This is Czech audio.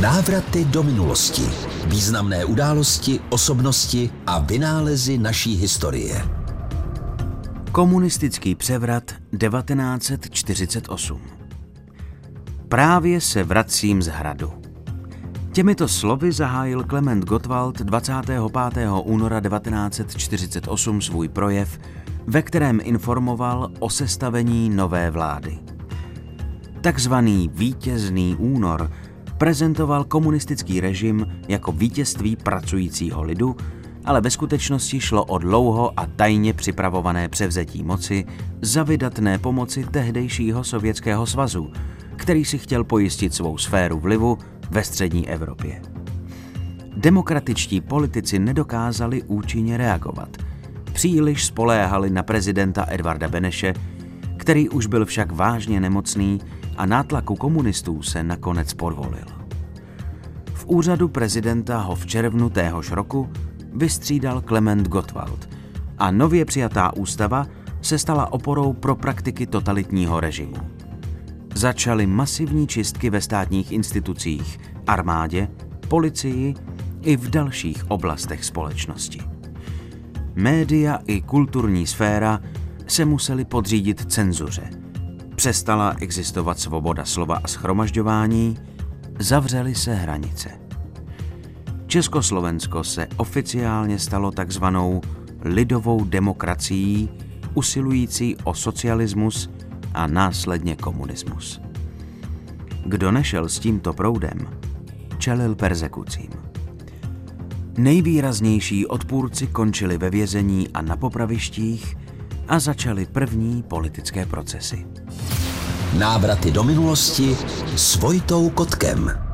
Návraty do minulosti. Významné události, osobnosti a vynálezy naší historie. Komunistický převrat 1948 Právě se vracím z hradu. Těmito slovy zahájil Klement Gottwald 25. února 1948 svůj projev, ve kterém informoval o sestavení nové vlády. Takzvaný vítězný únor prezentoval komunistický režim jako vítězství pracujícího lidu, ale ve skutečnosti šlo o dlouho a tajně připravované převzetí moci za vydatné pomoci tehdejšího Sovětského svazu, který si chtěl pojistit svou sféru vlivu ve střední Evropě. Demokratičtí politici nedokázali účinně reagovat. Příliš spoléhali na prezidenta Edvarda Beneše, který už byl však vážně nemocný a nátlaku komunistů se nakonec podvolil. V úřadu prezidenta ho v červnu téhož roku vystřídal Klement Gottwald a nově přijatá ústava se stala oporou pro praktiky totalitního režimu. Začaly masivní čistky ve státních institucích, armádě, policii i v dalších oblastech společnosti. Média i kulturní sféra se museli podřídit cenzuře. Přestala existovat svoboda slova a schromažďování, zavřely se hranice. Československo se oficiálně stalo takzvanou lidovou demokracií, usilující o socialismus a následně komunismus. Kdo nešel s tímto proudem, čelil persekucím. Nejvýraznější odpůrci končili ve vězení a na popravištích a začaly první politické procesy. Návraty do minulosti s Vojtou Kotkem.